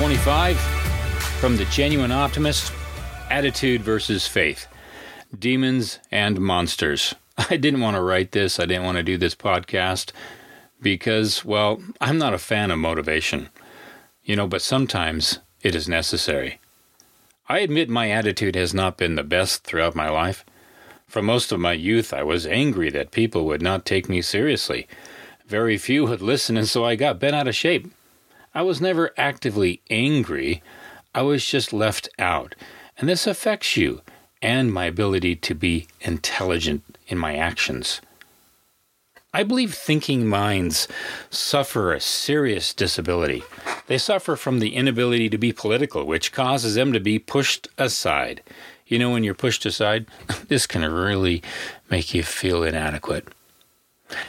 25 from The Genuine Optimist Attitude versus Faith Demons and Monsters. I didn't want to write this, I didn't want to do this podcast because, well, I'm not a fan of motivation. You know, but sometimes it is necessary. I admit my attitude has not been the best throughout my life. For most of my youth, I was angry that people would not take me seriously. Very few would listen, and so I got bent out of shape. I was never actively angry, I was just left out. And this affects you and my ability to be intelligent in my actions. I believe thinking minds suffer a serious disability. They suffer from the inability to be political, which causes them to be pushed aside. You know, when you're pushed aside, this can really make you feel inadequate.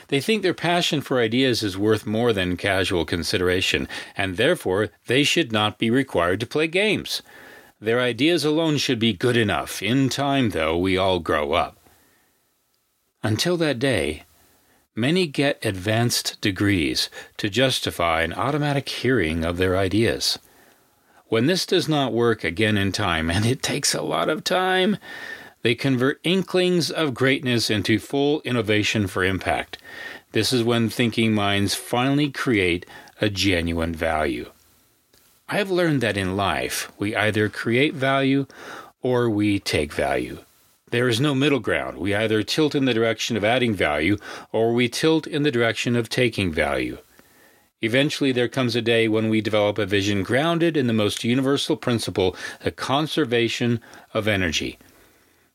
They think their passion for ideas is worth more than casual consideration, and therefore they should not be required to play games. Their ideas alone should be good enough. In time, though, we all grow up. Until that day, many get advanced degrees to justify an automatic hearing of their ideas. When this does not work again in time, and it takes a lot of time, they convert inklings of greatness into full innovation for impact. This is when thinking minds finally create a genuine value. I have learned that in life, we either create value or we take value. There is no middle ground. We either tilt in the direction of adding value or we tilt in the direction of taking value. Eventually, there comes a day when we develop a vision grounded in the most universal principle, the conservation of energy.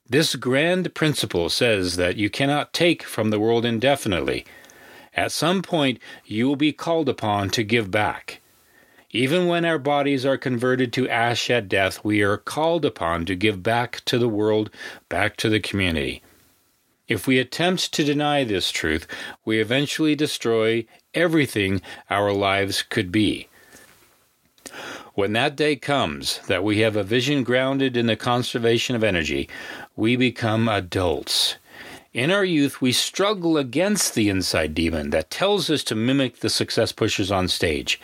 This grand principle says that you cannot take from the world indefinitely. At some point, you will be called upon to give back. Even when our bodies are converted to ash at death, we are called upon to give back to the world, back to the community. If we attempt to deny this truth, we eventually destroy everything our lives could be. When that day comes that we have a vision grounded in the conservation of energy, we become adults. In our youth, we struggle against the inside demon that tells us to mimic the success pushers on stage.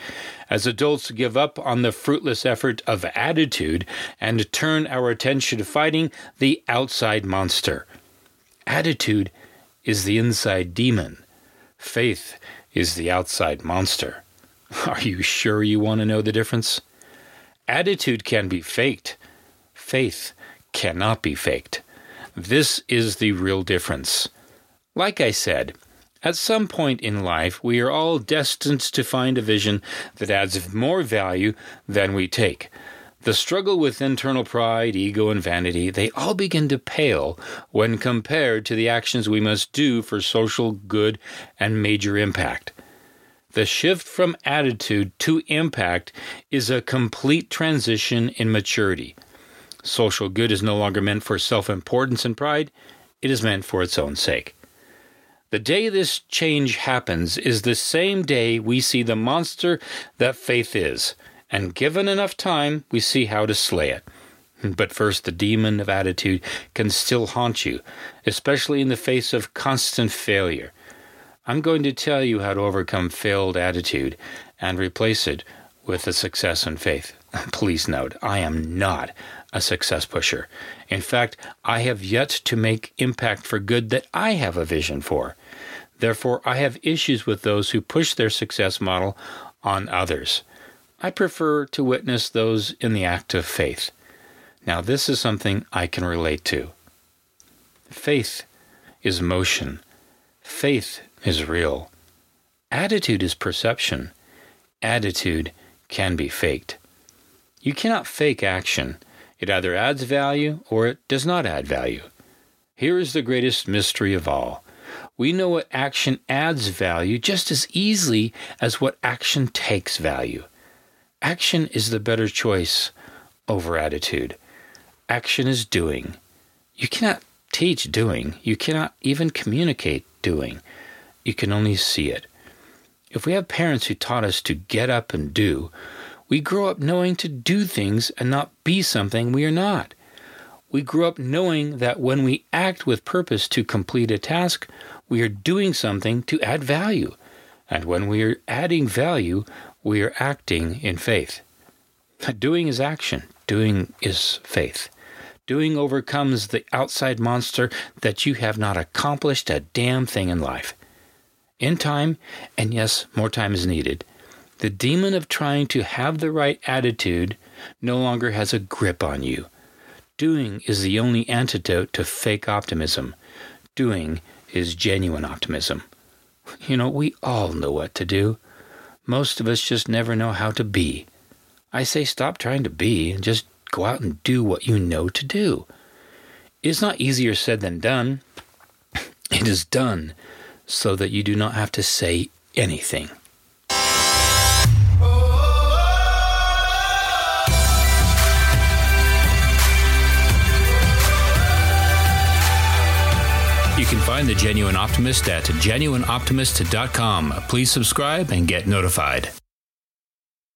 As adults, give up on the fruitless effort of attitude and turn our attention to fighting the outside monster. Attitude is the inside demon. Faith is the outside monster. Are you sure you want to know the difference? Attitude can be faked. Faith cannot be faked. This is the real difference. Like I said, at some point in life, we are all destined to find a vision that adds more value than we take. The struggle with internal pride, ego, and vanity, they all begin to pale when compared to the actions we must do for social good and major impact. The shift from attitude to impact is a complete transition in maturity. Social good is no longer meant for self importance and pride, it is meant for its own sake. The day this change happens is the same day we see the monster that faith is, and given enough time, we see how to slay it. But first, the demon of attitude can still haunt you, especially in the face of constant failure. I'm going to tell you how to overcome failed attitude and replace it with a success in faith. Please note, I am not a success pusher. In fact, I have yet to make impact for good that I have a vision for. Therefore, I have issues with those who push their success model on others. I prefer to witness those in the act of faith. Now, this is something I can relate to. Faith is motion. Faith is real. Attitude is perception. Attitude can be faked. You cannot fake action. It either adds value or it does not add value. Here is the greatest mystery of all. We know what action adds value just as easily as what action takes value. Action is the better choice over attitude. Action is doing. You cannot teach doing. You cannot even communicate doing you can only see it. If we have parents who taught us to get up and do, we grow up knowing to do things and not be something we are not. We grow up knowing that when we act with purpose to complete a task, we are doing something to add value. And when we are adding value, we are acting in faith. Doing is action, doing is faith. Doing overcomes the outside monster that you have not accomplished a damn thing in life. In time, and yes, more time is needed, the demon of trying to have the right attitude no longer has a grip on you. Doing is the only antidote to fake optimism. Doing is genuine optimism. You know, we all know what to do. Most of us just never know how to be. I say stop trying to be and just go out and do what you know to do. It's not easier said than done. It is done so that you do not have to say anything. You can find The Genuine Optimist at genuineoptimist.com. Please subscribe and get notified.